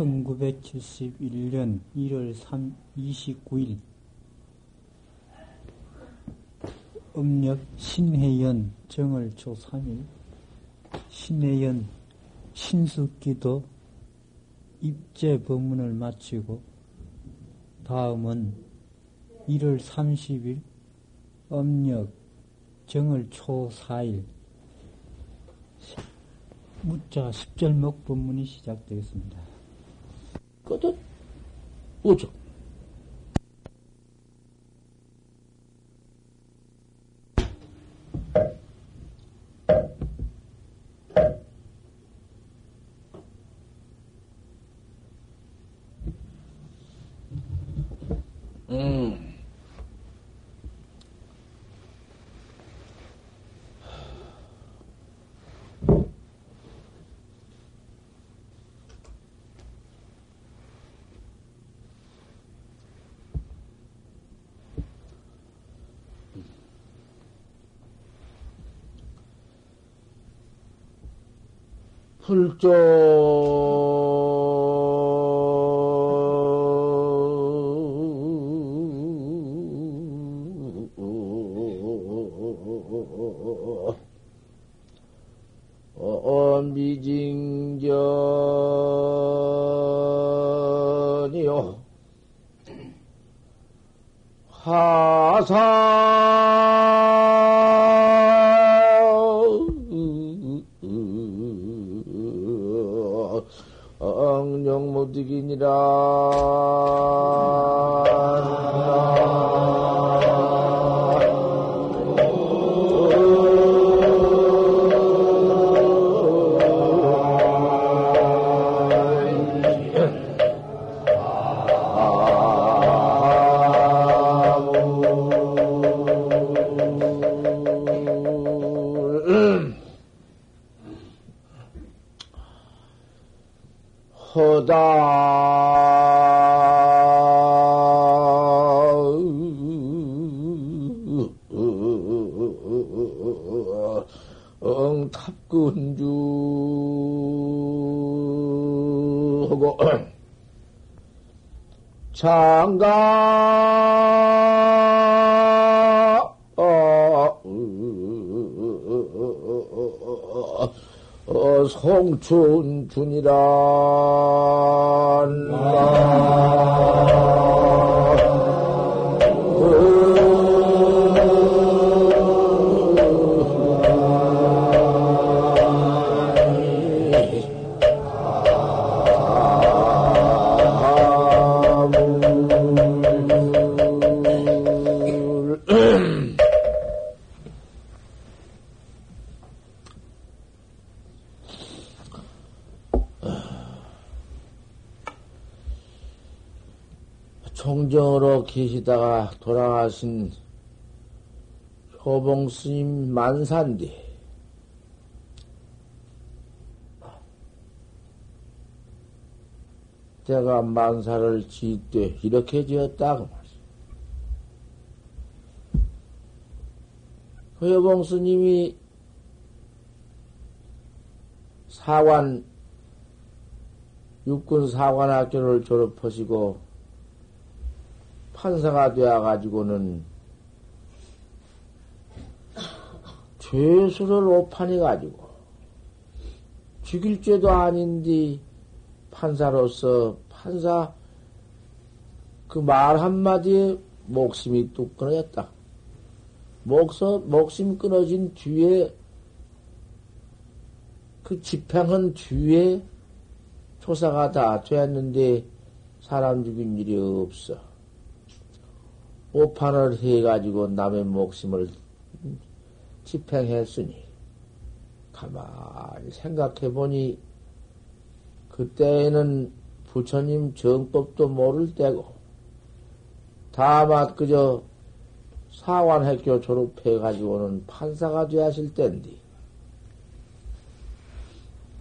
1971년 1월 3, 29일 음력 신해연 정월 초 3일 신해연 신숙기도 입제 법문을 마치고 다음은 1월 30일 음력 정월 초 4일 무자 10절목 법문이 시작되겠습니다. 그것도 오죠. 불조 미징전이요 화사 무득이니라 송춘준이란 총정으로 계시다가 돌아가신 효봉 스님 만산디. 제가 만사를 지때 이렇게 지었다 그 말이야. 효봉 스님이 사관 육군 사관학교를 졸업하시고 판사가 되어가지고는 죄수를 오판해 가지고 죽일 죄도 아닌데 판사로서 판사 그 말 한마디에 목숨이 뚝 끊어졌다. 목서, 목심 끊어진 뒤에 그 집행한 뒤에 조사가 다 되었는데 사람 죽인 일이 없어. 오판을 해가지고 남의 목숨을 집행했으니, 가만히 생각해보니, 그때에는 부처님 정법도 모를 때고, 다만 그저 사관학교 졸업해가지고는 판사가 되었을 때인데,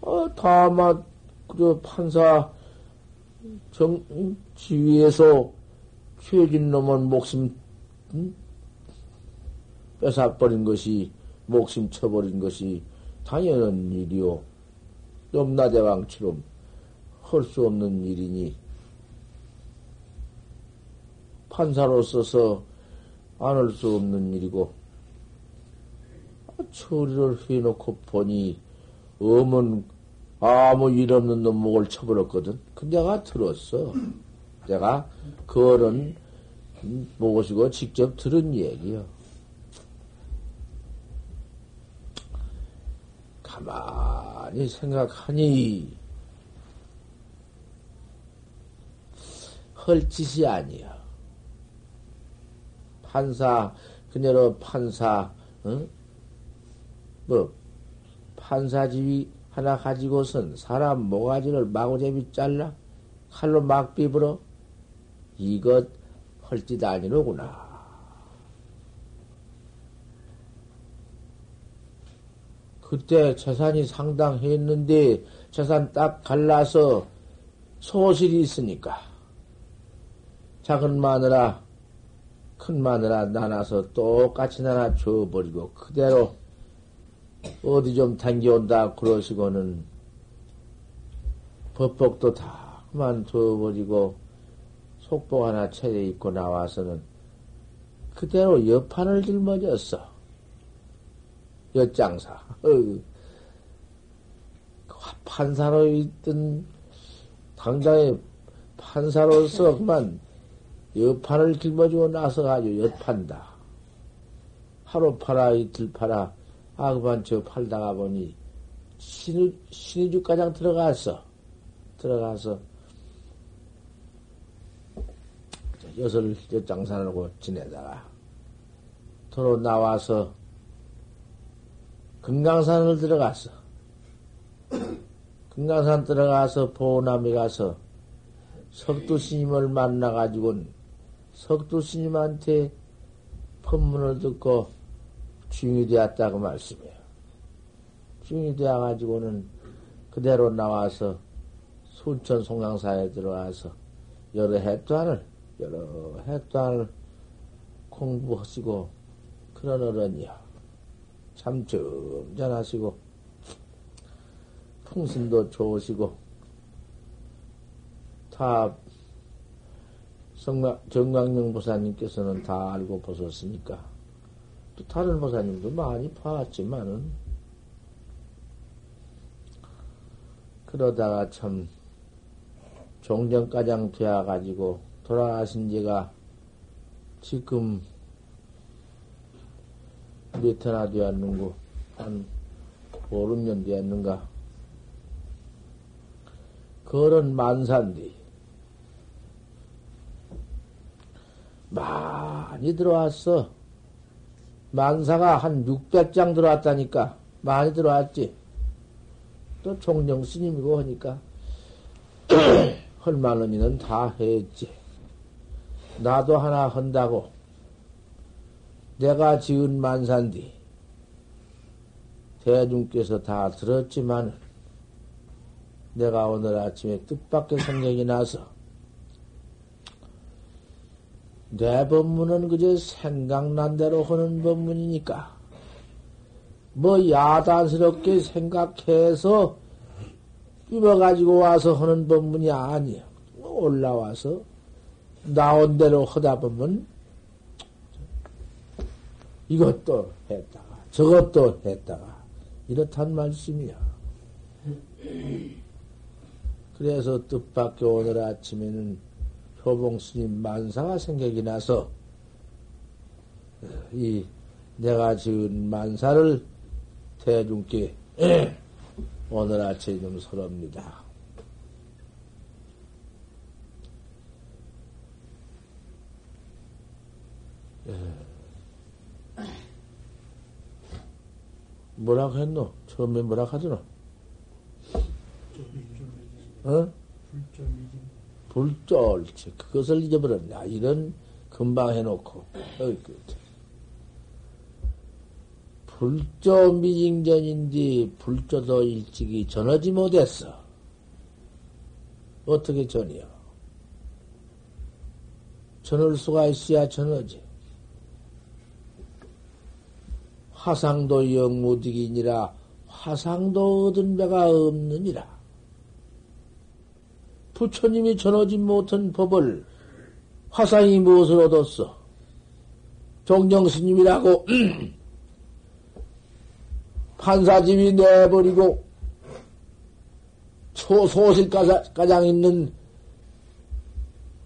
어, 다만 그저 판사 정, 지위에서 죄진 놈은 목숨 응? 뺏어버린 것이 목숨 쳐버린 것이 당연한 일이요. 염라대왕처럼 할 수 없는 일이니 판사로서서 안 할 수 없는 일이고 처리를 해놓고 보니 어문 아무 일 없는 놈 목을 쳐버렸거든. 그 내가 들었어. 내가 그거는 모시고 직접 들은 얘기요. 가만히 생각하니 헐 짓이 아니야. 판사, 그녀로 판사, 어? 뭐, 판사지위 하나 가지고선 사람 모가지를 마구잡이 잘라? 칼로 막 비불어? 이것 헐짓 아니로구나. 그때 재산이 상당했는데 재산 딱 갈라서 소실이 있으니까 작은 마누라 큰 마누라 나눠서 똑같이 나눠 줘버리고 그대로 어디 좀 당겨온다 그러시고는 법복도 다 그만둬버리고 속복 하나 차려 입고 나와서는 그대로 여판을 짊어졌어. 엿장사. 어. 판사로 있던 당장에 판사로서 그만 여판을 짊어지고 나서 아주 엿판다. 하루 팔아 이틀 팔아 아 그만 저 팔다가 보니 신의, 신의주 가장 들어갔어. 들어가서 엿을 엿장사하고 지내다가 도로 나와서 금강산을 들어갔어. 금강산 들어가서 보남에 가서 석두 스님을 만나가지고 석두 스님한테 법문을 듣고 중이 되었다고 말씀해요. 중이 되어가지고는 그대로 나와서 순천 송강사에 들어와서 여러 해 동안을, 여러 해 동안을 공부하시고 그런 어른이야. 참 점잖하시고 풍신도 좋으시고 다 정강영 보사님께서는 다 알고 보셨으니까 또 다른 보사님도 많이 봐왔지만은 그러다가 참 종정가장 되어가지고 돌아가신 지가 지금 몇 해나 되었는고, 한 5, 6년 되었는가. 그런 만산디. 많이 들어왔어. 만사가 한 600장 들어왔다니까. 많이 들어왔지. 또 총령 스님이고 하니까. 헐만원이는 다 했지. 나도 하나 한다고. 내가 지은 만산디 대중께서 다 들었지만 내가 오늘 아침에 뜻밖의 생각이 나서 내 법문은 그저 생각난 대로 하는 법문이니까 뭐 야단스럽게 생각해서 입어가지고 와서 하는 법문이 아니야. 올라와서 나온 대로 하다 보면 이것도 했다가 저것도 했다가 이렇단 말씀이야. 그래서 뜻밖의 오늘 아침에는 효봉 스님 만사가 생각이 나서 이 내가 지은 만사를 대중께 오늘 아침에 좀 설합니다. 예. 뭐라고 했노? 처음에 뭐라고 하더노? 어? 불절치. 그것을 잊어버렸냐. 이런 금방 해놓고. 그, 불조 미징전인데 불조도 일찍이 전하지 못했어. 어떻게 전이요? 전할 수가 있어야 전하지. 화상도 영무득이니라 화상도 얻은 배가 없느니라. 부처님이 전하지 못한 법을 화상이 무엇을 얻었어? 종정스님이라고 판사집이 내버리고 초소실가장 있는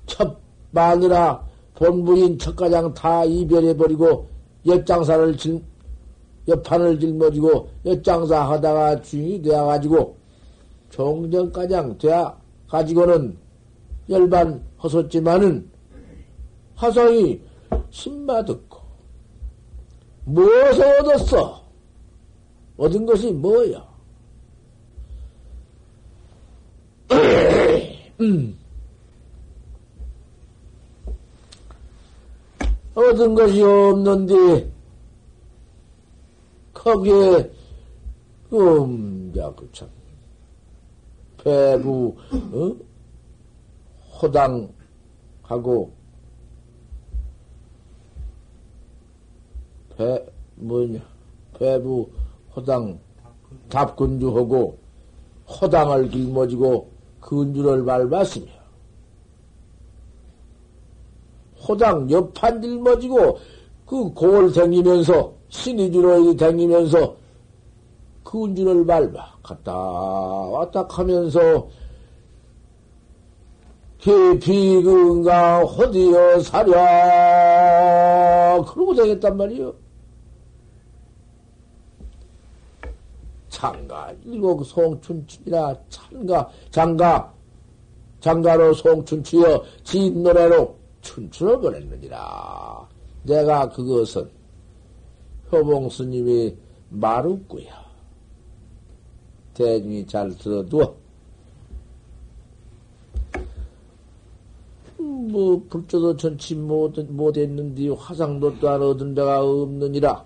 첫 마누라 본부인 첫 가장 다 이별해버리고 옆장사를 질, 옆판을 짊어지고 옆장사 하다가 주인이 되어가지고 종정가장 되어 가지고는 열반 허섰지만은 화성이 신마 듣고 무엇을 얻었어? 얻은 것이 뭐야? 음. 얻은 것이 없는데, 거기에, 음, 야, 그 참, 배부, 어? 호당하고, 배, 뭐냐, 배부, 호당, 답근주하고, 호당을 길머지고, 근주를 밟았으며, 호당 옆판 길머지고, 그골 댕기면서, 신이주로 댕기면서, 근주를 밟아. 갔다 왔다 하면서, 깊이 근가 호디어 사랴. 그러고 되겠단 말이요. 장가 일곱 송춘추이라 찬가 장가 장가로 송춘추여 진 노래로 춘추를 보냈느니라. 내가 그것은 효봉 스님이 말 없고야. 대중이 잘 들어두어. 뭐 불조도 전치 못, 못했는데 화상도 또한 얻은 데가 없느니라.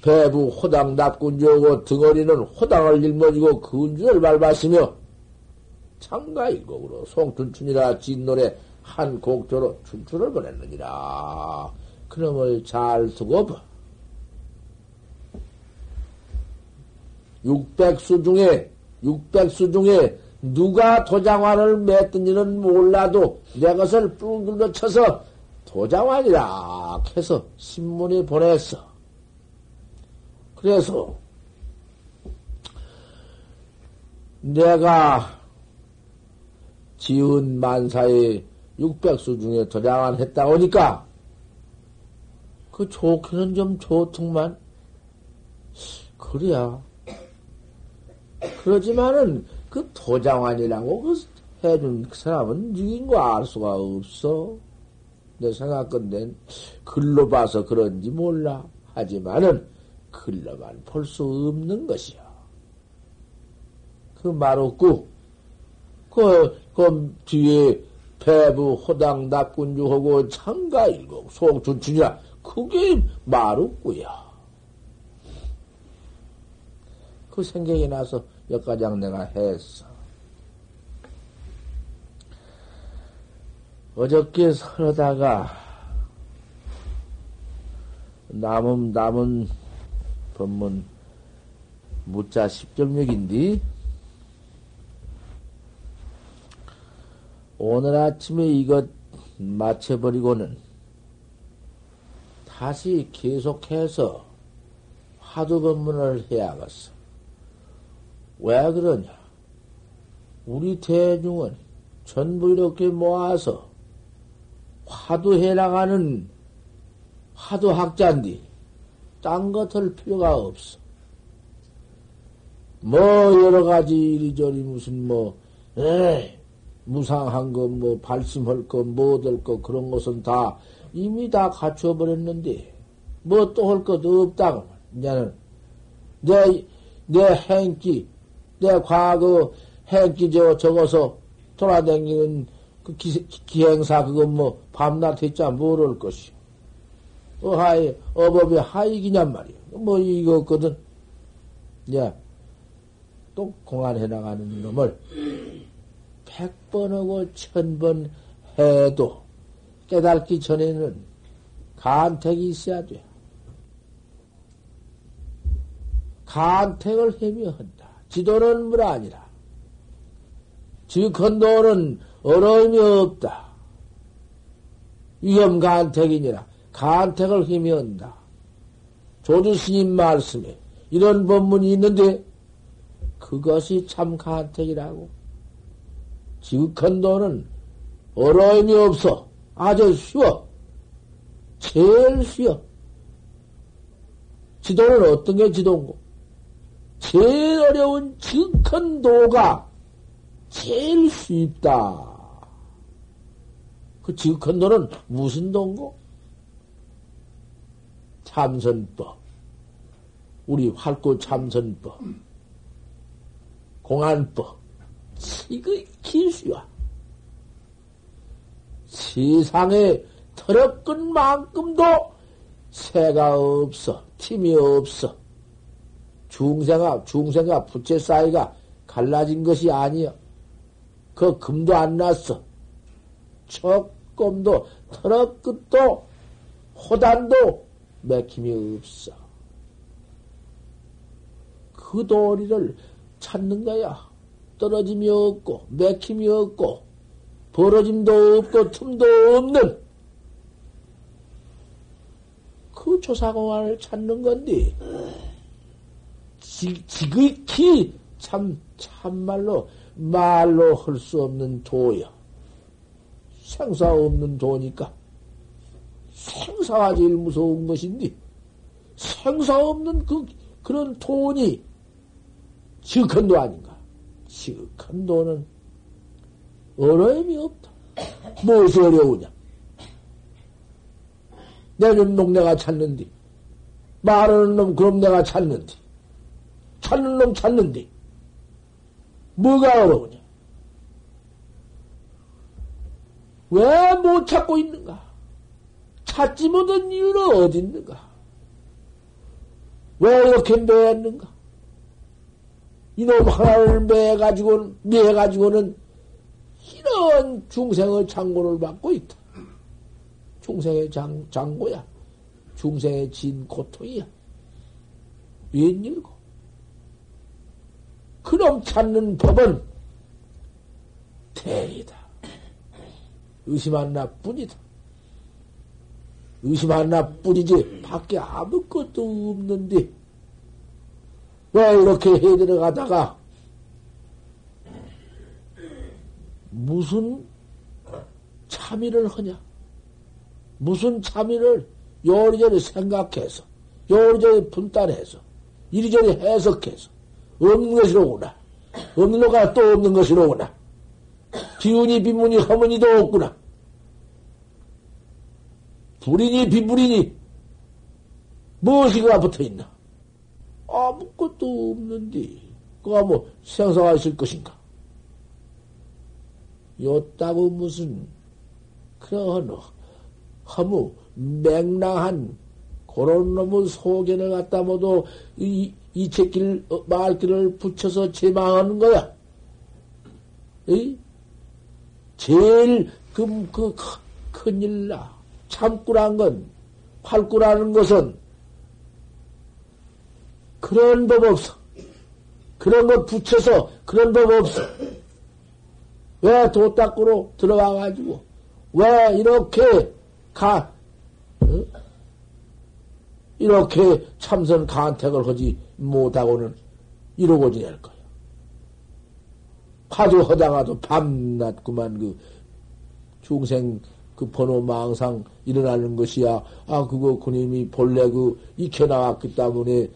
배부 호당 납군주고 등어리는 호당을 일머지고 근주를 밟았으며 창가 일곡으로 송춘춘이라 진노래 한 곡조로 춘춘을 보냈느니라. 그놈을 잘 두고 봐. 육백수 중에 육백수 중에 누가 도장환을 맺든지는 몰라도 내 것을 뿡글러 쳐서 도장환이라 해서 신문에 보냈어. 그래서 내가 지은 만사의 육백수 중에 도장환 했다 오니까 그 좋기는 좀 좋더만 그래야 그러지만은 그 도장환이라고 그 해준 그 사람은 누군고 알 수가 없어. 내 생각건데 글로 봐서 그런지 몰라. 하지만은 글로만 볼 수 없는 것이야. 그 말 없고, 그, 그 뒤에 배부, 호당, 납군주하고 창가 일곡, 송춘춘이야. 그게 말 없고야. 그 생각이 나서 여가장 내가 했어. 어저께 서러다가 남은 남은 법문 무자 10점력인데 오늘 아침에 이것 마쳐버리고는 다시 계속해서 화두 법문을 해야겠어. 왜 그러냐? 우리 대중은 전부 이렇게 모아서 화두해 나가는 화두학자인데 딴 것을 필요가 없어. 뭐, 여러 가지 이리저리 무슨 뭐, 에이, 무상한 거, 뭐, 발심할 거, 뭐 얻을 거, 그런 것은 다 이미 다 갖춰버렸는데, 뭐 또 할 것도 없다고. 이제는, 내, 내 행기, 내 과거 행기 저, 적어서 돌아다니는 그 기, 기행사, 그거 뭐, 밤낮 했자 모를 것이오. 어하이, 어법의 하익이냔 말이야. 뭐, 이거 거든. 야, 또 공안해 나가는 놈을 백 번 하고 천 번 해도 깨닫기 전에는 간택이 있어야 돼. 간택을 헤며 한다. 지도는 물 아니라. 즉헌도는 어려움이 없다. 위험 간택이니라 간택을 힘이 온다. 조주 스님 말씀에 이런 법문이 있는데 그것이 참 간택이라고. 지극헌도는 어려움이 없어. 아주 쉬워. 제일 쉬워. 지도는 어떤 게 지도인고? 제일 어려운 지극한 도가 제일 쉽다. 그 지극한 도는 무슨 도인고? 참선법. 우리 활구 참선법. 공안법. 지극히 쉬워. 세상에 털어끈 만큼도 새가 없어. 팀이 없어. 중생아, 중생아, 부채 사이가 갈라진 것이 아니여. 그 금도 안 났어. 조금도, 털어 끝도, 호단도 맥힘이 없어. 그 도리를 찾는 거야. 떨어짐이 없고, 맥힘이 없고, 벌어짐도 없고, 틈도 없는 그 조사공안을 찾는 건데, 지, 지극히 참, 참말로, 말로 할 수 없는 도야. 생사 없는 도니까. 생사가 제일 무서운 것인데, 생사 없는 그, 그런 돈이 지극한 도 아닌가. 지극한 도는 어려움이 없다. 무엇이 어려우냐? 내는 놈 내가 찾는디. 말하는 놈 그럼 내가 찾는디. 찾는 놈 찾는디. 뭐가 어려우냐? 왜 못 찾고 있는가? 찾지 못한 이유는 어디 있는가? 왜 이렇게 매했는가? 이놈 하나를 매가지고는, 매가지고는 이런 중생의 장고를 받고 있다. 중생의 장, 장고야. 중생의 진 고통이야. 웬일고? 그놈 찾는 법은 대리다. 의심 하나 뿐이다. 의심 하나 뿐이지 밖에 아무것도 없는데 왜 이렇게 해 들어가다가 무슨 참의를 하냐? 무슨 참의를 요리저리 생각해서 요리저리 분단해서 이리저리 해석해서 없는 것이로구나. 없는 거가 또 없는 것이로구나. 비운이 비문이 허문이도 없구나. 불이니 비불이니 무엇이 그가 붙어 있나? 아무것도 없는데 그가 뭐 있을 것인가? 요따고 무슨 그런 허무 맹랑한 그런 놈의 소견을 갖다 모두 이, 이 책길, 어, 말길을 붙여서 제망하는 거야. 이? 제일 그, 그, 큰일 나. 참꾸란 건, 활꾸라는 것은 그런 법 없어. 그런 거 붙여서 그런 법 없어. 왜 도닦으로 들어가가지고, 왜 이렇게 가, 어? 이렇게 참선 간택을 하지 못하고는 이러고 지낼 거야. 파주 하다가도 밤낮 그만 그 중생 그 번호 망상 일어나는 것이야. 아, 그거 그님이 본래 그 익혀 나왔기 때문에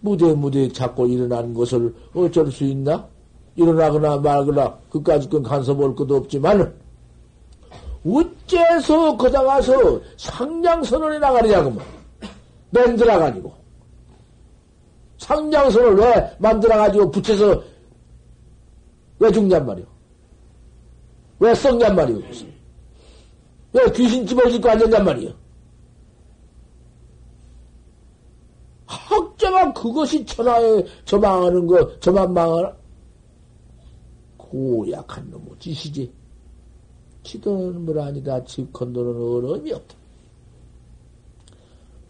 무대 무대 잡고 일어나는 것을 어쩔 수 있나? 일어나거나 말거나 그까지 건 간섭할 것도 없지만 어째서 거다 가서 상냥선언에 나가느냐고 뭐. 만들어 가지고. 상장선을 왜 만들어 가지고 붙여서 왜 죽냔 말이오? 왜 썩냔 말이오? 왜 귀신 집어짓고 앉았냔 말이오? 학자가 그것이 천하에 저망하는 거, 저만 망하나? 고약한 놈의 짓이지. 치도는 물 아니다. 집컨도는 어려움이 없다.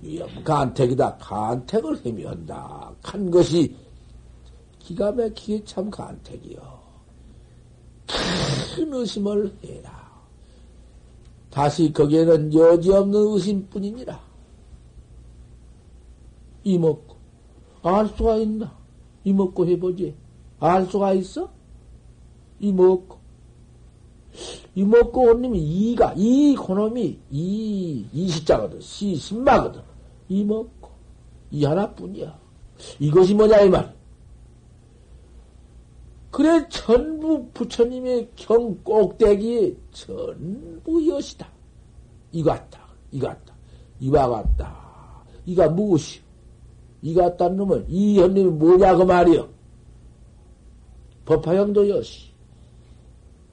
위험 간택이다. 간택을 헤매한다. 한 것이 기가 막히게 참 간택이요. 큰 의심을 해라. 다시 거기에는 여지없는 의심뿐이니라. 이먹고 알 수가 있나? 이먹고 해보지. 알 수가 있어? 이먹고 이먹고 온님이 이가 이 고놈이 이 이시자거든 시 신마거든 이먹고 이 하나뿐이야. 이것이 뭐냐 이 말. 그래 전부 부처님의 경 꼭대기에 전부 여시다. 이 같다. 이 같다. 이와 같다. 이가 무엇이요? 이 같다는 놈은 이 현님이 뭐냐 그 말이요. 법화형도 여시,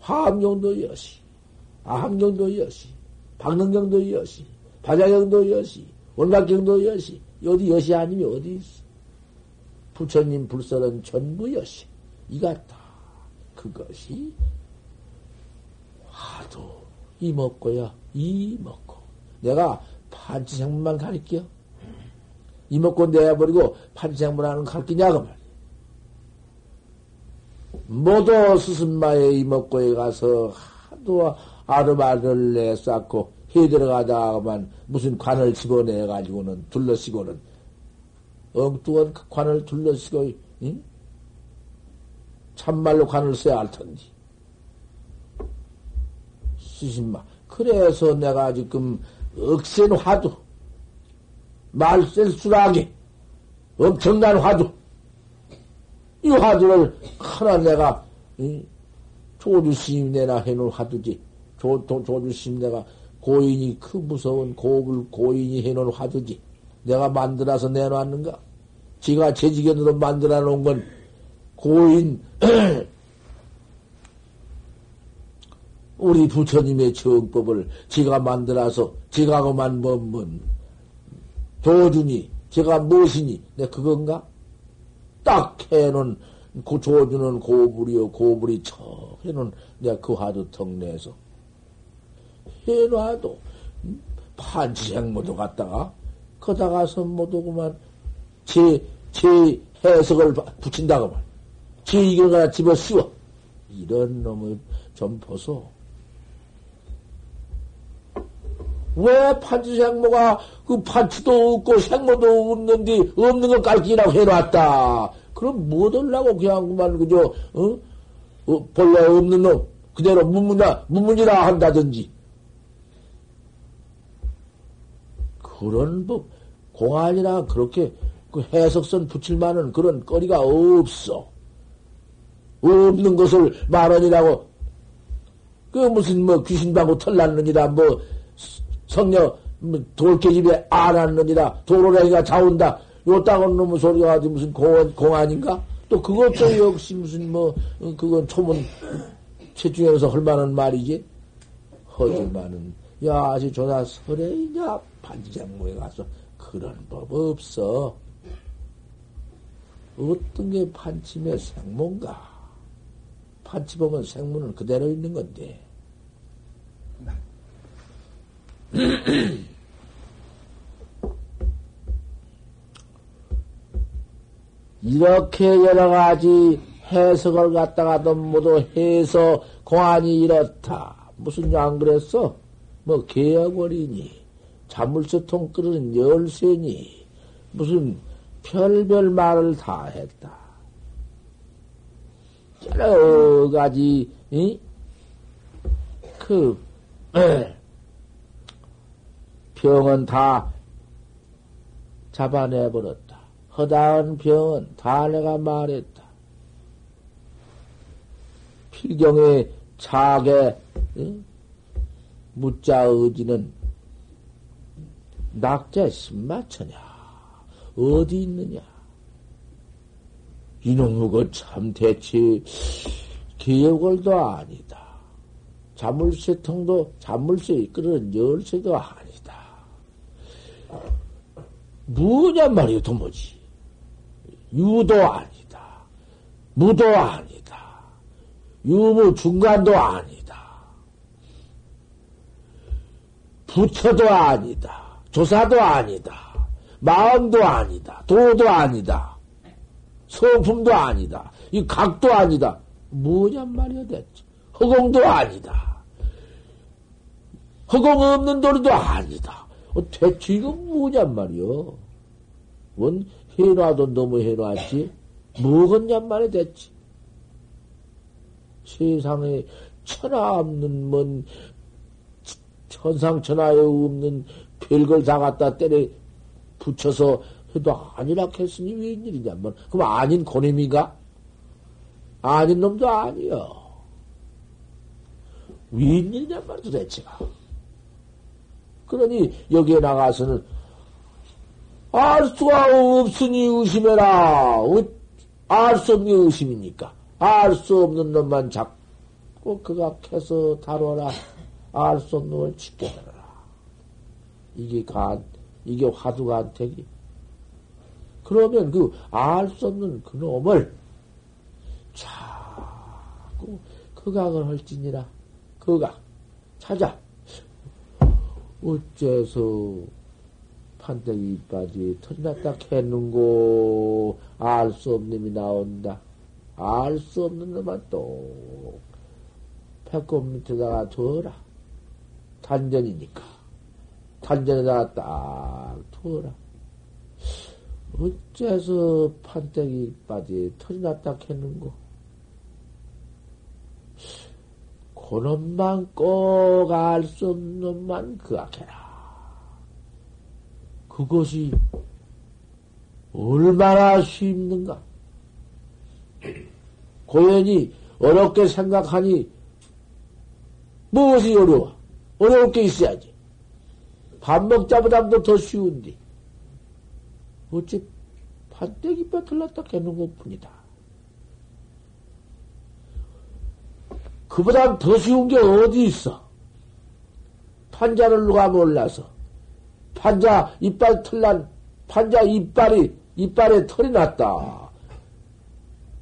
화엄경도 여시, 아함경도 여시, 박능경도 여시, 바자경도 여시, 원각경도 여시, 어디 여시 아니면 어디 있어? 부처님 불설은 전부 여시. 이 같다. 그것이 화두 이먹고야 이먹고 내가 판치생문만 가르쳐 이먹고 내버리고 판치생문하는 가르치냐고 말이야 모두 스승마의 이먹고에 가서 하도 아르바를 내쌓고 해 들어가다가만 무슨 관을 집어내가지고는 둘러쓰고는 엉뚱한 그 관을 둘러쓰고 응? 참말로 관을 써야 할 텐데. 스신마. 그래서 내가 지금 억센 화두, 말셀 수락이, 엄청난 화두, 이 화두를 하나 내가, 조주심 내나 해놓은 화두지. 조, 조, 조주심 내가 고인이 그 무서운 고불 고인이 해놓은 화두지. 내가 만들어서 내놨는가? 지가 제지견으로 만들어 놓은 건 고인, 우리 부처님의 정법을 지가 만들어서 지가고만 뭐뭔 도준이 제가 무엇이니 내 그건가? 딱 해놓은 그 조주는 고불이요 고불이 척 해놓은 내가 그 화두턱 내서 해놔도 판치생모도 갖다가 거다가서 못오구만 제, 제 해석을 붙인다고 말. 제 의견을 하나 집어 씌워. 이런 놈을 좀 보소. 왜 판치 생모가 그 판치도 없고 생모도 없는데 없는 걸 깔기라고 해놨다. 그럼 뭐들라고 그냥 그만 그저 어? 어, 본래 없는 놈 그대로 문문이라 문문이라 한다든지 그런 법 공안이라 그렇게 그 해석선 붙일 만한 그런 거리가 없어. 없는 것을 만 원이라고, 그 무슨 뭐 귀신 방구 털났느니라, 뭐 성녀 뭐 돌깨집에 안 왔느니라, 도로라기가 자온다. 요따은 놈의 소리가 가지 무슨 공, 공안인가? 또 그것도 역시 무슨 뭐, 그건 초문 최중에서 할 만한 말이지. 허지만은, 야, 아직 조사 설에이냐, 반지장모에 가서 그런 법 없어. 어떤 게 판침의 생문가? 판치 보면 생문은 그대로 있는 건데. 이렇게 여러 가지 해석을 갖다가도 모두 해서 공안이 이렇다. 무슨 안 그랬어? 뭐 개혁원이니, 자물쇠통 끓는 열쇠니, 무슨 별별 말을 다 했다. 여러 가지, 이? 그, 에, 병은 다 잡아내버렸다. 허다한 병은 다 내가 말했다. 필경의 차게, 응? 무자 의지는 낙자 신마처냐? 어디 있느냐? 이놈의 그참 대체 기억을도 아니다. 자물쇠통도 자물쇠 이끄는 열쇠도 아니다. 뭐냐 말이요 도무지. 유도 아니다. 무도 아니다. 유무 중간도 아니다. 부처도 아니다. 조사도 아니다. 마음도 아니다. 도도 아니다. 성품도 아니다. 이 각도 아니다. 뭐냔 말이야, 대체. 허공도 아니다. 허공 없는 도리도 아니다. 어, 대체 이거 뭐냔 말이여. 뭔 해놔도 너무 해놨지? 뭐겠냔 말이 됐지. 세상에 천하 없는 뭔 천상천하에 없는 별걸 다 갖다 때려 붙여서 해도 아니라 했으니 웬일이냐 뭐 그럼 아닌 고놈이가 아닌 놈도 아니여 웬일이냐 말 도대체가 그러니 여기에 나가서는 알 수가 없으니 의심해라 알 수 없는 의심이니까 알 수 없는 놈만 잡고 그가 캐서 다뤄라 알 수 없는 걸 지켜내라 이게 간 이게 화두간택이 그러면 그 알 수 없는 그 놈을 자꾸 극악을 할지니라. 극악. 찾아. 어째서 판때기 이빠지 털났다 캐는고 알 수 없는 놈이 나온다. 알 수 없는 놈만 또 배꼽 밑에다가 둬라. 단전이니까. 단전에다가 딱 둬라. 어째서 판때기 빠지 털이 났다 했는고? 그놈만 꼭 알 수 없는 놈만 그악해라. 그것이 얼마나 쉽는가? 고연히 어렵게 생각하니 무엇이 어려워? 어려울 게 있어야지. 밥 먹자보다도 더 쉬운데. 어째 판때기 빼틀렸다 깨는 것 뿐이다. 그보다 더 쉬운 게 어디 있어? 판자를 누가 몰라서 판자 이빨 털난 판자 이빨이 이빨에 털이 났다.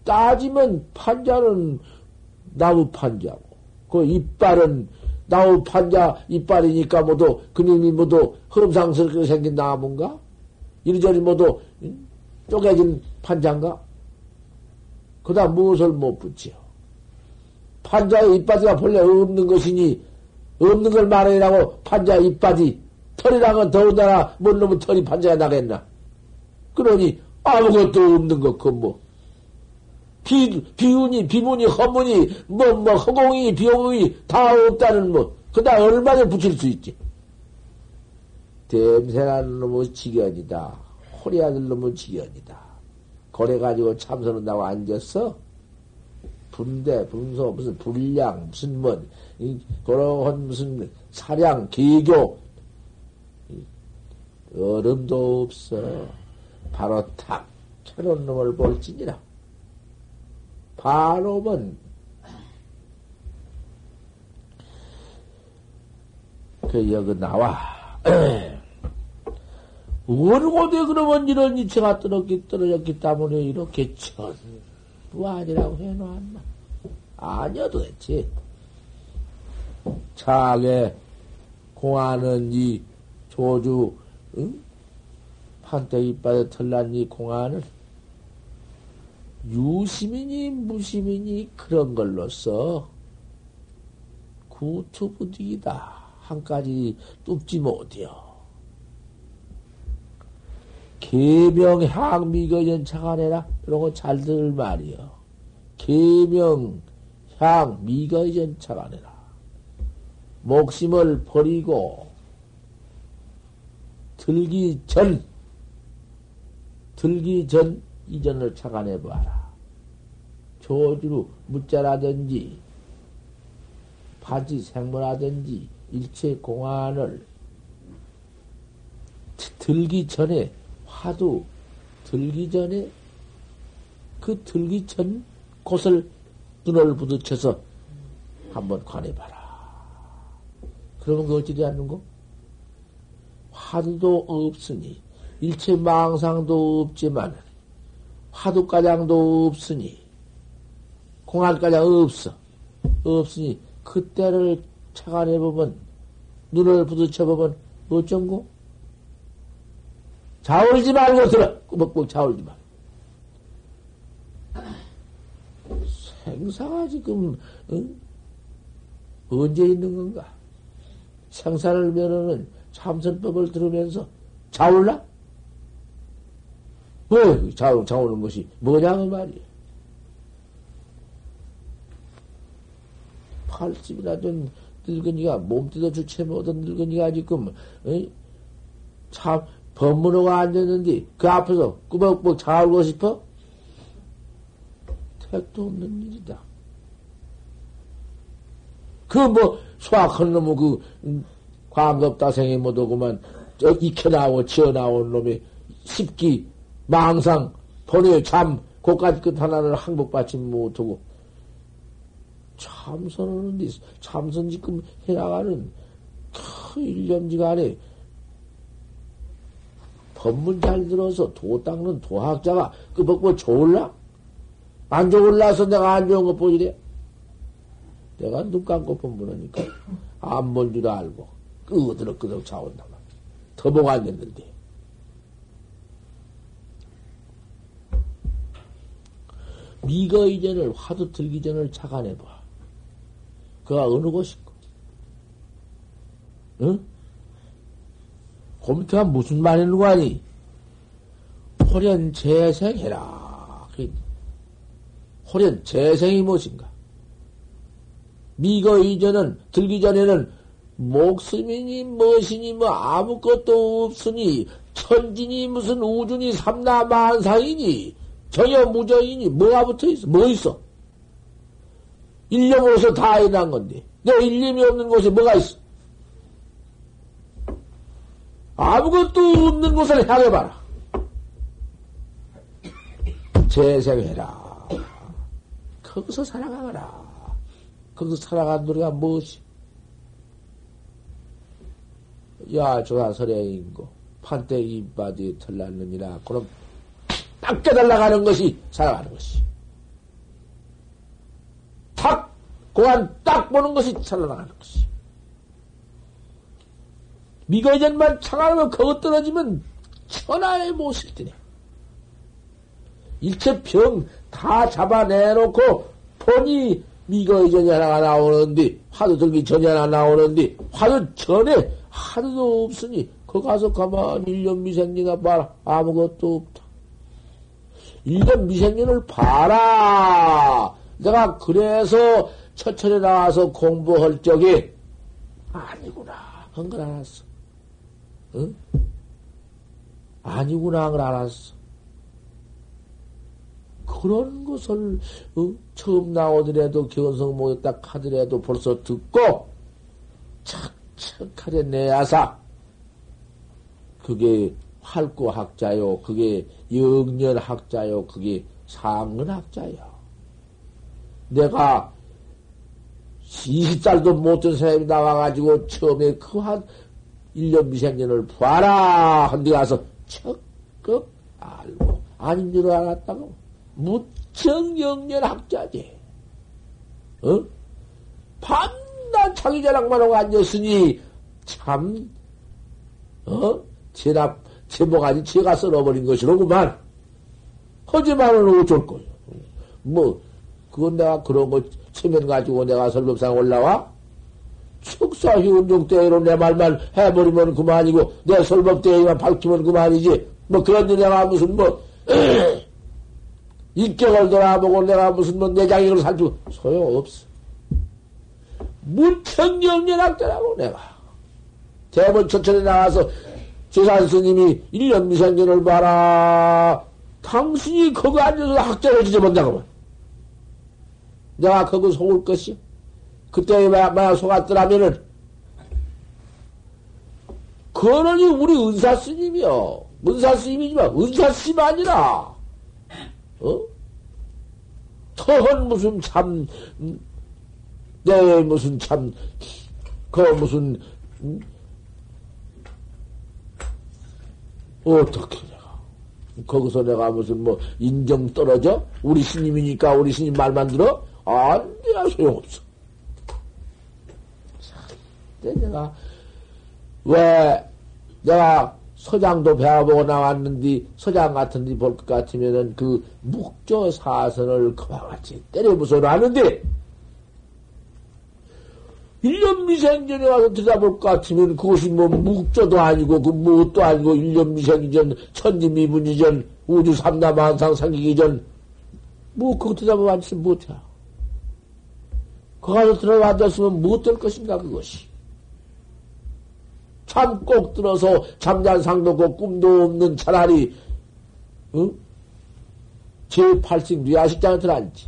따지면 판자는 나무 판자고 그 이빨은 나무 판자 이빨이니까 모두 그님이 모두 험상스럽게 생긴 나무인가? 이리저리 모두 쪼개진 판자인가? 그다 무엇을 못 붙여? 판자의 이빠지가 본래 없는 것이니 없는 걸 말해라고 판자 이빠지 털이랑은 더군다나 뭔 놈의 털이 판자에 나겠나? 그러니 아무것도 없는 것, 그 뭐. 비, 비운이, 비문이, 허문이, 뭐, 뭐, 허공이, 비용이 다 없다는 뭐, 그다 얼마나 붙일 수 있지? 댐새라는 놈의 지견이다. 호리아들 놈의 지견이다. 그래가지고 참선한다고 앉았어? 분대, 분소, 무슨 불량, 무슨 뭐, 그런 무슨 사량, 개교, 얼음도 없어. 바로 탁, 캐놓은 놈을 볼지니라. 바로면, 그, 여기 나와. 원고대 그러면 이런 이체가 떨어졌기, 떨어졌기 때문에 이렇게 전 부 아니라고 해놓았나? 아니야, 도대체. 차게 공안은 이 조주, 응? 판때 이빨에 털난 이 공안을 유심이니 무심이니 그런 걸로써 구투부득이다. 한 가지 뚝지 못해요. 계명 향미거 전차가내라 이런 거 잘 들을 말이요. 계명 향 미거 전차가내라. 목심을 버리고 들기 전 들기 전 이전을 착안해 봐라. 조주로 무자라든지 바지 생물하든지 일체 공안을 들기 전에 화두 들기 전에 그 들기 전 곳을 눈을 부딪혀서 한번 관해봐라. 그러면 그 어찌 되었는고? 화두도 없으니 일체 망상도 없지만 화두가장도 없으니 공안가장 없어. 없으니 그때를 착안해 보면 눈을 부딪혀 보면 어쩐고? 자울지 말고 들어. 꾸벅꾸벅 자울지 말. 생사가 지금 응? 언제 있는 건가? 생사를 면하는 참선법을 들으면서 자올라? 왜 자, 자오는 것이 뭐냐고 말이야. 팔집이나 된 늙은이가 몸띠도 주체 못한 늙은이가 지금 어이? 참 법문호가 앉았는데 그 앞에서 꾸벅꾸벅 자올고 싶어? 택도 없는 일이다. 그 뭐 수학한 놈의 그 음, 광급다생이 못오고만 저 익혀 나오고 지어 나온 놈이 십기 망상 번외 참 고까지 끝 하나를 항복받지 못하고 참선하는데 참선 지금 해나가는 그 일념지간에 법문 잘 들어서 도 닦는 도학자가 그 먹고 좋을라? 안 좋을라서 내가 안 좋은 거 보이래? 내가 눈 감고 법문하니까 안멀줄 알고 끄덕끄덕 자온다. 더보고 앉았는데. 미거 이전을 화두 들기 전을 착안해봐. 그가 어느 곳인가? 응? 곰태가 무슨 말 있는 거 아니? 호련 재생해라. 호련 재생이 무엇인가? 미거 이전은, 들기 전에는 목숨이니 무엇이니 뭐 아무것도 없으니 천진이 무슨 우준이 삼나만상이니 정여 무저이니 뭐가 붙어 있어? 뭐 있어? 일념으로서 다 해난 건데 내 일념이 없는 곳에 뭐가 있어? 아무것도 없는 곳을 향해 봐라. 재생해라. 거기서 살아가거라. 거기서 살아간 노래가 무엇이? 야, 조사설행인고, 판때기 이빠지 털났느니라. 그럼 딱 깨달아가는 것이 살아가는 것이. 탁, 고안 딱 보는 것이 살아나가는 것이. 미거전만 창하면 거기 떨어지면 천하의 드네. 일체 병 다 잡아내놓고 본이 미거전이 하나가 나오는데 화두 들기 전이 하나 나오는데 화두 전에 하루도 없으니 거 가서 가만히 일년 미생년이나 봐라 아무것도 없다. 일년 미생년을 봐라. 내가 그래서 처철에 나와서 공부할 적에 아니구나 한 걸 알았어. 응? 아니구나 한걸 알았어. 그런 것을 어? 처음 나오더라도 견성 모였다 하더라도 벌써 듣고 착착하게 내야사 그게 활구학자요 그게 영년학자요 그게 상근학자요 내가 20살도 못된 사람이 나와가지고 처음에 그 한 1년 미생년을 봐라 한데 가서 적극 알고 아닌 줄 알았다고 무척 영년 학자지 어? 밤낮 자기 자랑만 하고 앉았으니 참 어? 제납 제목아니 제가 썰어버린 것이로구만 하지만은 어쩔 거요 뭐 그건 내가 그런 거 체면 가지고 내가 설법상 올라와? 축사희 운동대회로 내 말만 해버리면 그만이고, 내 설법대회만 밝히면 그만이지. 뭐 그런 일 내가 무슨 뭐, 인격을 돌아보고 내가 무슨 뭐 내장익을 살피고, 소용없어. 무천경연학자라고 내가. 대본 천천에 나와서 재산 스님이 1년 미생년을 봐라. 당신이 거기 앉아서 학자를 지져본다고. 내가 거기 속을 것이 그때 만약 속았더라면은 그러니 우리 은사 스님이요. 은사 스님이지만 은사 스님 아니라 어? 터헌 무슨 참, 내 무슨 참, 그 무슨, 음? 어떻게 내가, 거기서 내가 무슨 뭐 인정 떨어져? 우리 스님이니까 우리 스님 말만 들어? 안 돼야 소용없어. 내가, 왜, 내가 서장도 배워보고 나왔는데, 서장 같은 데 볼 것 같으면은 그 묵조 사선을 그와 같이 때려 부숴 놨는데, 일년 미생전에 와서 들여다볼 것 같으면 그것이 뭐 묵조도 아니고 그 무엇도 아니고 일년 미생전 천지미분이전 우주 삼다만상 생기기 전뭐 그거 들여다보면 앉으면 못해. 거 가서 들어앉았으면 무엇 될 것인가 그것이. 참꼭 들어서 잠잔 상도 없고 꿈도 없는 차라리 응? 제8식 뇌아식장에 들어앉지.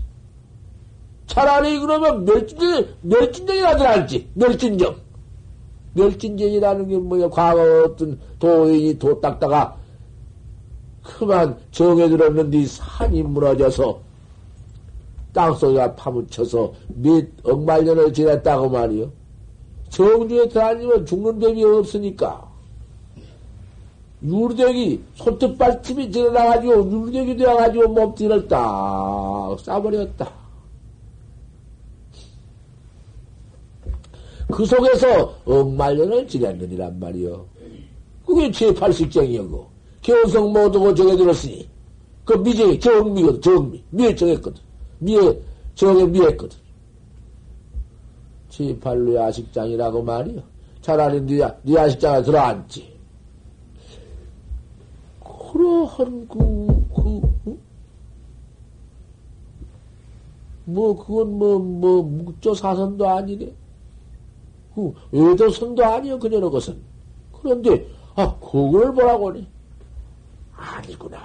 차라리 그러면 멸진전, 멸진전이라 들어앉지. 멸진정. 멸진전이라는 게 뭐야. 과거 어떤 도인이 도 닦다가 그만 정에 들었는데 산이 무너져서 땅속에 파묻혀서 몇 억만 년을 지냈다고 말이요. 정주에 들어앉으면 죽는 법이 없으니까. 유르대기, 손톱발집이 드러나가지고, 유르대기 되어가지고 몸띠를 딱 싸버렸다. 그 속에서 억만년을 지냈느니란 말이요. 그게 제8식쟁이었고, 개성성 못하고 정해 들었으니, 그 미정이 정미거든, 정미. 미에 정했거든. 미에, 정에 미했거든. 제8로 야식장이라고 말이요. 차라리 네, 네 야식장에 들어앉지. 그러한 그, 그, 응? 뭐, 그건 뭐, 뭐, 묵조 사선도 아니네. 그, 외도선도 아니요, 그녀는 것은. 그런데, 아, 그걸 보라고 하네. 아니구나.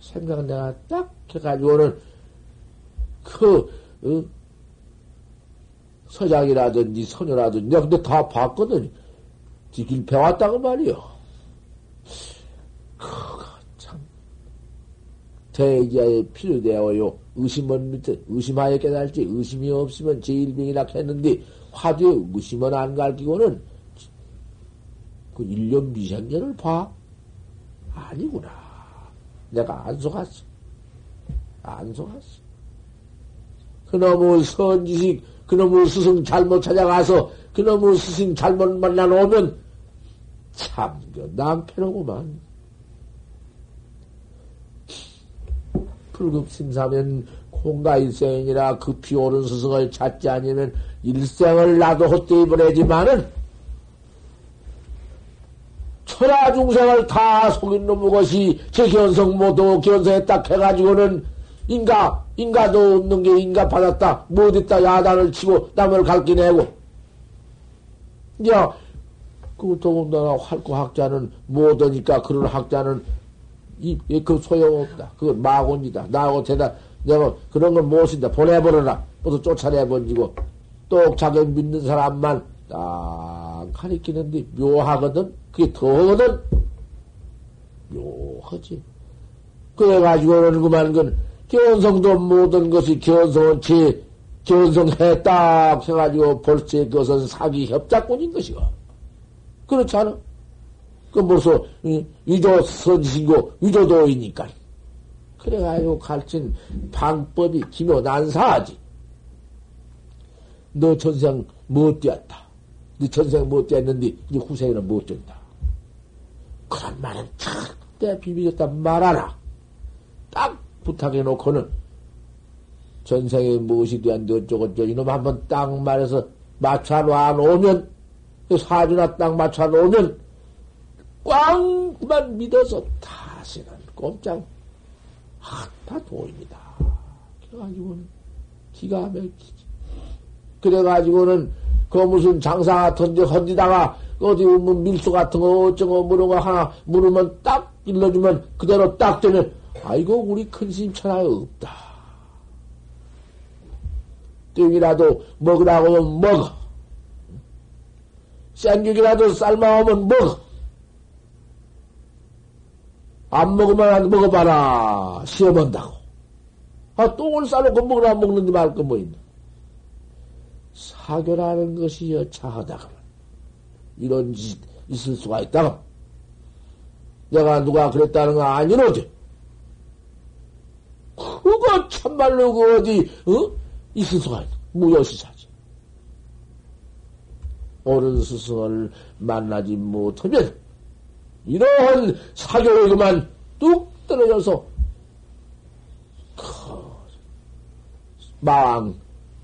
생각 내가 딱 해가지고는, 그, 어? 서장이라든지 선녀라든지, 내가 근데 다 봤거든. 지길 배웠다고 말이요. 참 대기하에 필요되어요. 의심은 밑에 의심하여 깨달지 의심이 없으면 제일병이라 했는데 화두에 의심은 안 갈기고는 그 일년 미생년을 봐 아니구나. 내가 안 속았어. 안 속았어. 그놈의 선지식, 그놈의 스승 잘못 찾아가서 그놈의 스승 잘못 만나 놓으면 참, 남편하고만. 불급심사면 공가 일생이라 급히 오른 스승을 찾지 아니면 일생을 나도 헛되이 보내지만은 천하 중생을 다 속인 놈의 것이 제 견성 모두 견성에 딱 해가지고는 인가, 인가도 없는 게 인가 받았다. 못했다 야단을 치고 남을 갈기 내고. 야, 그 더군다나 활구 학자는 못하니까 그런 학자는 이, 그 소용없다. 그건 마곤이다. 나하고 대다, 내가 그런 걸 못쓴다. 보내버려라. 모두 쫓아내버리고, 또 자기 믿는 사람만 딱 가리키는데 묘하거든? 그게 더하거든? 묘하지. 그래가지고는 그만 건, 견성도 모든 것이 견성해 딱 해가지고 벌써 그것은 사기 협작꾼인 것이고. 그렇지 않아? 그 벌써 위조 선지신고 위조도이니까. 그래가지고 가르친 방법이 기묘 난사하지. 너 전생 못 되었다. 너 전생 못 되었는데 이 후생에는 못 된다. 그런 말은 절대 비비졌다 말하라. 딱 부탁해 놓고는 전생에 무엇이 되었는데 어쩌고저쩌고 이놈 한번 딱 말해서 맞춰 놔 놓으면 사주나 딱 맞춰 놓으면 꽝만 믿어서 다시는 꼼짝 다 도입니다. 그래가지고는 기가 막히지. 그래가지고는 그 무슨 장사 같은 데 헌지다가 어디 뭐 밀수 같은 거 어쩌고 거 하나 물으면 딱 일러주면 그대로 딱 되면 아이고 우리 큰심 천하에 없다. 떡이라도 먹으라고 하면 먹어. 생육이라도 삶아오면 먹어. 안 먹으면 안 먹어봐라. 시험한다고. 아, 똥을 싸놓고 먹으라 먹는지 말거 뭐 있나. 사교라는 것이 여차하다가 이런 짓 있을 수가 있다가 내가 누가 그랬다는 거 아니로지. 그거 참말로 그 어디 어? 있다. 무여시사지. 옳은 스승을 만나지 못하면 이러한 사교에 그만 뚝 떨어져서 망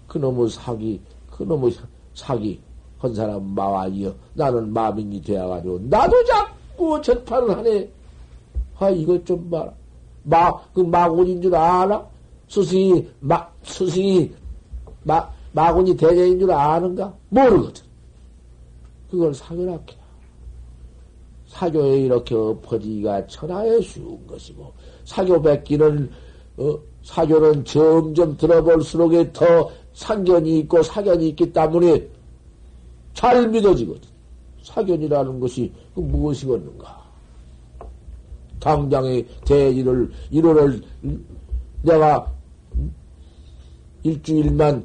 그놈의 사기 그놈의 사기 한 사람 마와이여 나는 마민이 되어가지고 나도 자꾸 전파를 하네. 아 이것 좀 봐라. 마그 마군인 줄 아나? 스승이 마 스승이 마 마군이 대장인 줄 아는가? 모르거든. 그걸 사교락해. 사교에 이렇게 엎어지기가 천하에 쉬운 것이고 사교 뱉기는 어, 사교는 점점 들어볼수록 더 상견이 있고 사견이 있기 때문에 잘 믿어지거든. 사견이라는 것이 그 무엇이겠는가? 당장의 대지를, 1월을 내가 일주일만,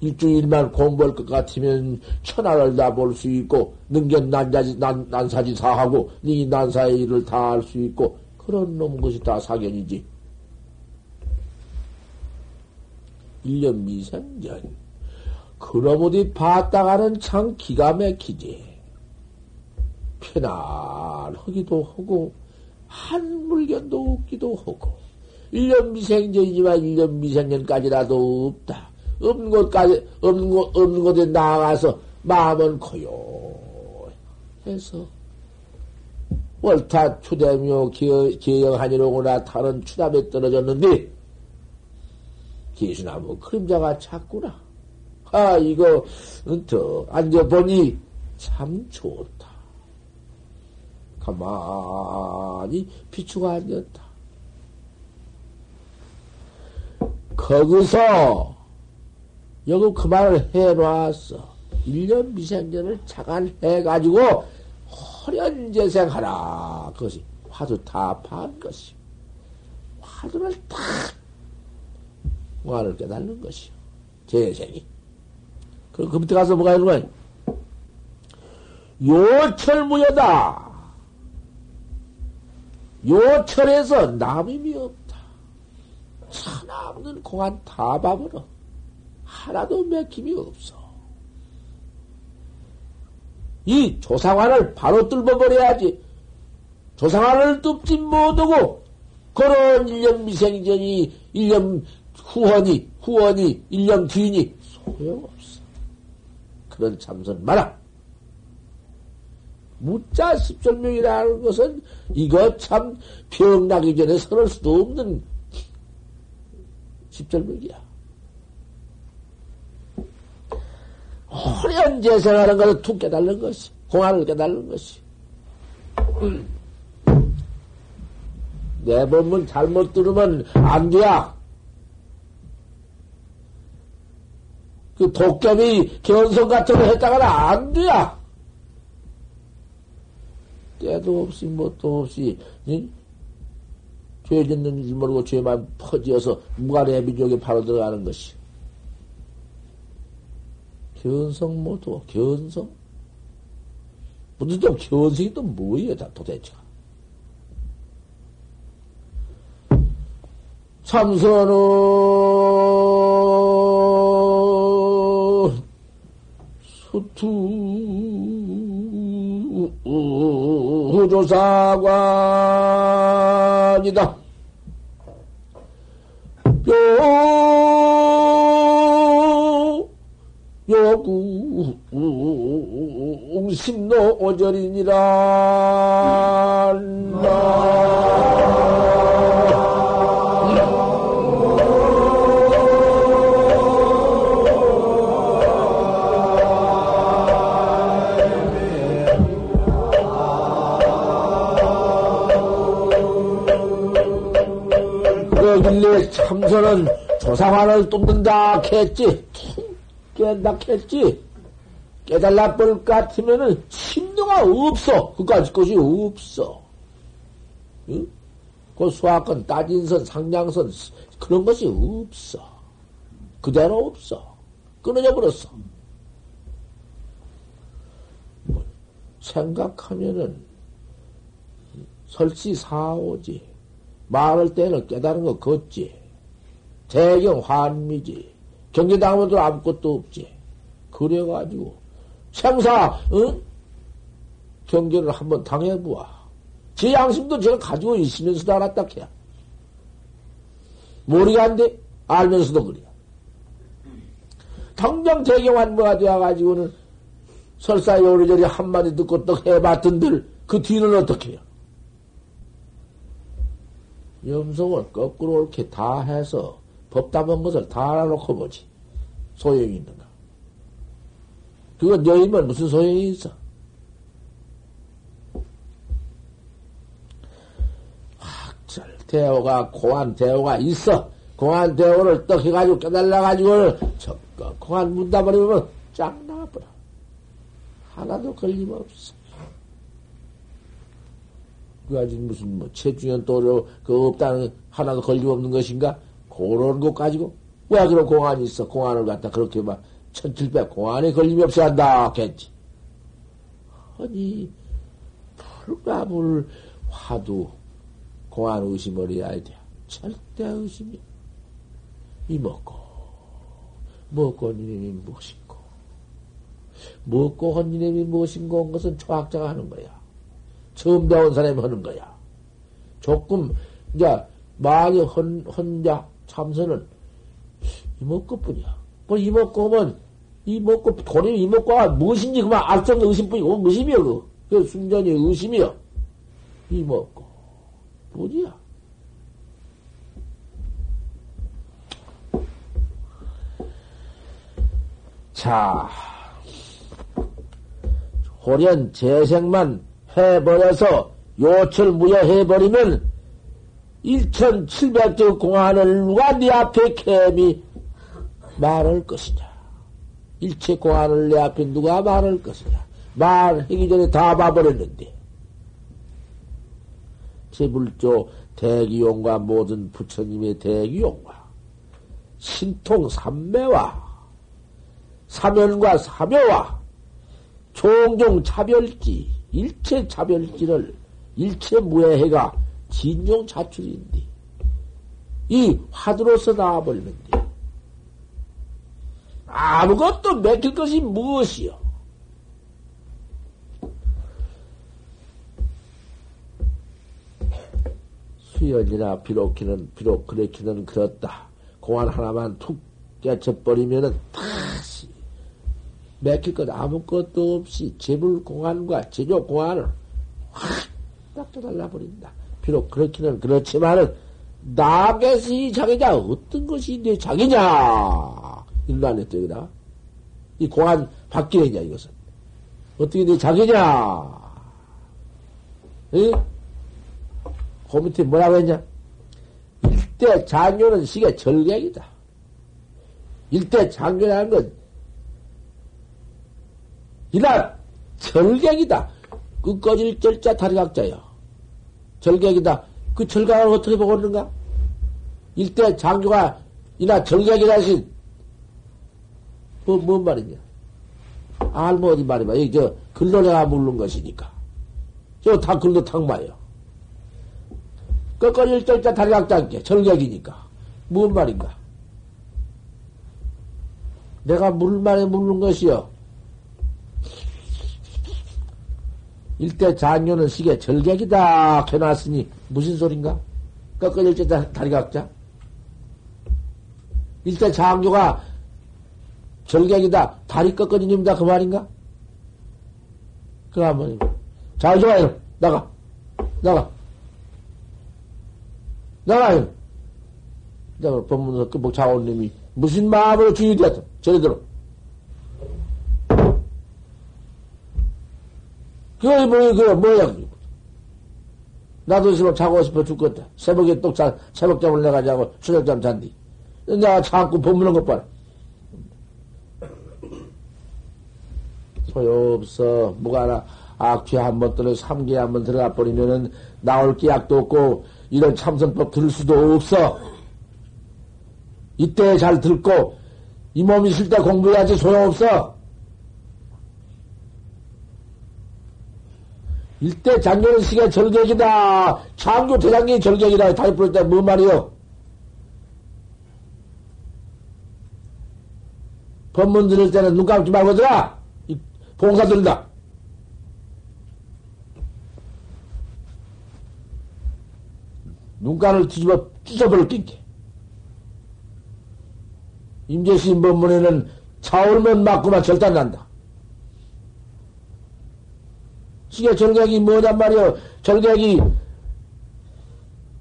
일주일만 공부할 것 같으면 천하를 다 볼 수 있고, 능견 난자지, 난, 난사지 사하고, 네 난사의 일을 다 할 수 있고, 그런 놈 것이 다 사견이지. 1년 미생전. 그럼 어디 봤다가는 참 기가 막히지. 편안하기도 하고, 한 물견도 없기도 하고, 1년 미생전이지만 1년 미생전까지라도 없다. 없는 곳까지, 없는 곳, 없는 곳에 나가서 마음은 고요. 해서, 월타 추대묘 기영하니로구나 타는 추담에 떨어졌는데, 기수나무 그림자가 작구나. 아, 이거, 더 앉아보니 참 좋다. 가만히 비추가 앉았다. 거기서, 여기 그 말을 해놨어. 1년 미생전을 차관해가지고, 허련재생하라. 그것이 화두 다 파한 것이. 화두를 딱 무한을 깨닫는 것이요. 재생이. 그럼 그 밑에 가서 뭐가 있는 거야? 요철무여다. 요철에서 남임이 없다. 하나 없는 공안 다 봐버려. 하나도 맥힘이 없어. 이 조상환을 바로 뚫어버려야지. 조상환을 뚫지 못하고, 그런 일년 미생전이, 일년 후원이, 후원이, 일년 뒤니, 소용없어. 그런 참선 마라. 무자 십절명이라는 것은 이거 참 병나기 전에 서를 수도 없는 십절명이야. 호련 재생하는 것을 툭 깨달는 것이, 공안을 깨달는 것이. 내 법문 잘못 들으면 안 돼야. 그 도겸이 견성 같은 거 했다가는 안 돼야. 때도 없이, 뭣도 없이, 응? 죄 짓는 줄 모르고 죄만 퍼지어서 무관의 민족에 바로 들어가는 것이. 견성 못도 견성? 무슨 좀 견성이 또 뭐예요, 다 도대체. 참선은 수투 조사관이다. 요, 요구, 웅심노 오절이니라. 그길래 참선은 조상환을 뚫는다 했지. 깬다 했지. 깨달라 볼것 같으면은 심도가 없어. 그까지 것이 없어. 응? 그 수학권, 따진선, 상량선, 그런 것이 없어. 그대로 없어. 끊어져 버렸어. 뭐, 생각하면은 설치 사오지. 말할 때는 깨달은 거 걷지. 대경 환미지. 경계당하면도 아무것도 없지. 그래가지고 생사 응? 경계를 한번 당해보아. 제 양심도 제가 가지고 있으면서도 알았다 안 돼? 알면서도 그래. 당장 대경환부가 되어가지고는 설사 요리저리 한마디 듣고 또 해봤던들 그 뒤는 어떻게 해요? 염성을 거꾸로 이렇게 다 해서 법담한 것을 다 알아놓고 보지. 소용이 있는가? 그건 여임은 무슨 소용이 있어? 학절 대오가 공안 대오가 있어. 공안 대오를 떡 해가지고 깨달아가지고 적극 공안 문다 버리면 쫙 나와버려. 하나도 걸림없어. 그 아직 무슨 뭐 체중연 또그 없다는 하나도 걸림없는 것인가? 그런 것 가지고 왜 그런 공안이 있어? 공안을 갖다 그렇게 막 천칠백 공안에 걸림이 없이 한다 겠지. 아니 불가불 화두 공안 의심을 해야 돼. 절대 의심이 이 먹고 먹고 니님이 무엇인고 먹고 헌니님이 무엇인고 온 것은 초학자가 하는 거야. 처음 배운 사람이 하는 거야. 조금 이제 많이 헌 헌자 참선은 이먹고뿐이야. 뭐 이먹고 하면 이먹고 돈이 이먹고가 무엇인지 그만 없는 의심뿐이고 의심이여 그. 그 순전히 의심이여. 이먹고 뿐이야. 자, 호련 재생만 해버려서 요철 무효해버리면 1700조 공안을 누가 네 앞에 캠이 말할 것이냐. 일체 공안을 내 앞에 누가 말할 것이냐. 말하기 전에 다 봐버렸는데. 제불조 대기용과 모든 부처님의 대기용과 신통 삼매와 사면과 사묘와 종종 차별지 일체 차별지를 일체 무해해가 진용 자출인데 이 화두로서 나와버리는데 아무것도 맥힐 것이 무엇이요? 수연이나 비록 기는 비록 그렇기는 그렇다. 공안 하나만 툭 깨쳐버리면은 다시 맥힐 것 아무것도 없이 재물 공안과 제조 공안을 확딱 떠달라버린다. 비록 그렇기는 그렇지만은 나게이 자기냐 어떤 것이 내 자기냐 일난에 떠이다. 이 공안 바뀌느냐 이것은 어떻게 내 자기냐? 응? 그 밑에 뭐라고 했냐? 일대 장교는 시계 절객이다. 일대 장교라는 건 이날 절객이다. 끝꺼질 절자 다리각자야. 절객이다. 그 절각을 어떻게 보고 있는가? 일대 장교가 이나 절객이라 신 뭐, 뭔 말이냐? 알뭐 어디 말이야. 여기 저 글로 내가 물는 것이니까. 저 다 글로 탕마요. 끝까지 절자 다리각자 않게 절객이니까. 뭔 말인가? 내가 물만에 물는 것이요. 일대 장녀는 시계 절객이다. 해놨으니 무슨 소린가? 꺾어질 때 다리 각자? 일대 장교가 절객이다. 다리 꺾어진입니다. 그 말인가? 그 한번 잘 좋아요 나가. 나가. 나가요 내가 법문에서 그 목차원님이 무슨 마음으로 주의 되었다 저리 들어 그게 뭐야, 그게 뭐야. 나도 있으면 자고 싶어 죽겠다. 새벽에 또 자, 새벽잠을 내가 자고 수족잠 잔디. 내가 자꾸 법무는 것 봐라. 소용없어. 뭐가나 악취 한번 떨어 삼계 한번 들어가 버리면은 나올 기약도 없고 이런 참선법 들을 수도 없어. 이때 잘 듣고 이 몸이 있을 때 공부해야지 소용없어. 일대 장교는 시계 절객이다. 장교 대장이 절객이다. 다시 부를 때뭔 말이요? 법문 들을 때는 눈 감지 말고 들어! 봉사 들다. 눈간을 뒤집어 찢어버릴 낀게. 임재신 법문에는 차올면 맞고만 절단 난다. 시계 절객이 뭐단 말이여? 절객이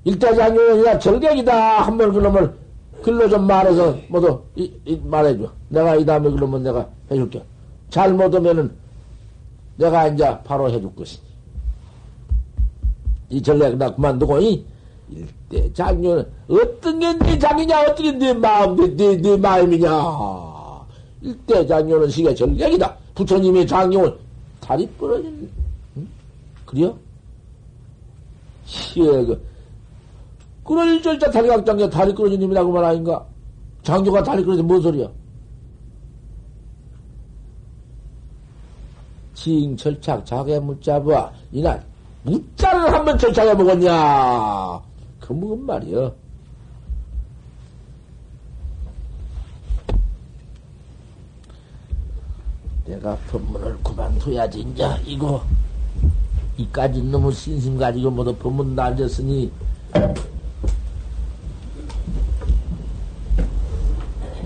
일대장교이나 절객이다. 한번 그놈을 글로 좀 말해서 모두 이, 이 말해줘. 내가 이 다음에 그러면 내가 해줄게. 잘못하면은 내가 이제 바로 해줄 것이니. 이 절객 나 그만두고 이 일대 장교는 어떤 게네 장이냐 어떤 게네 마음 네, 네, 네 마음이냐 일대 장교는 시계 절객이다. 부처님의 장교는 다리 부러진 응? 그래요? 시계 그 그럴 절자 다리각장교 다리 끊어진 놈이라고 말 아닌가? 장교가 다리 끊어진 뭔 소리야? 징 철착 자개 묻자부와 이날 묻자를 한번 철착해 먹었냐? 그 무슨 말이여? 내가 법문을 그만둬야지 이제 이거 이까지 너무 신심 가지고 모두 법문 날렸으니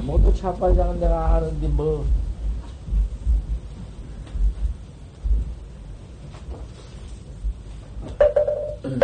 모두 차빠장은 내가 아는데 뭐. 음.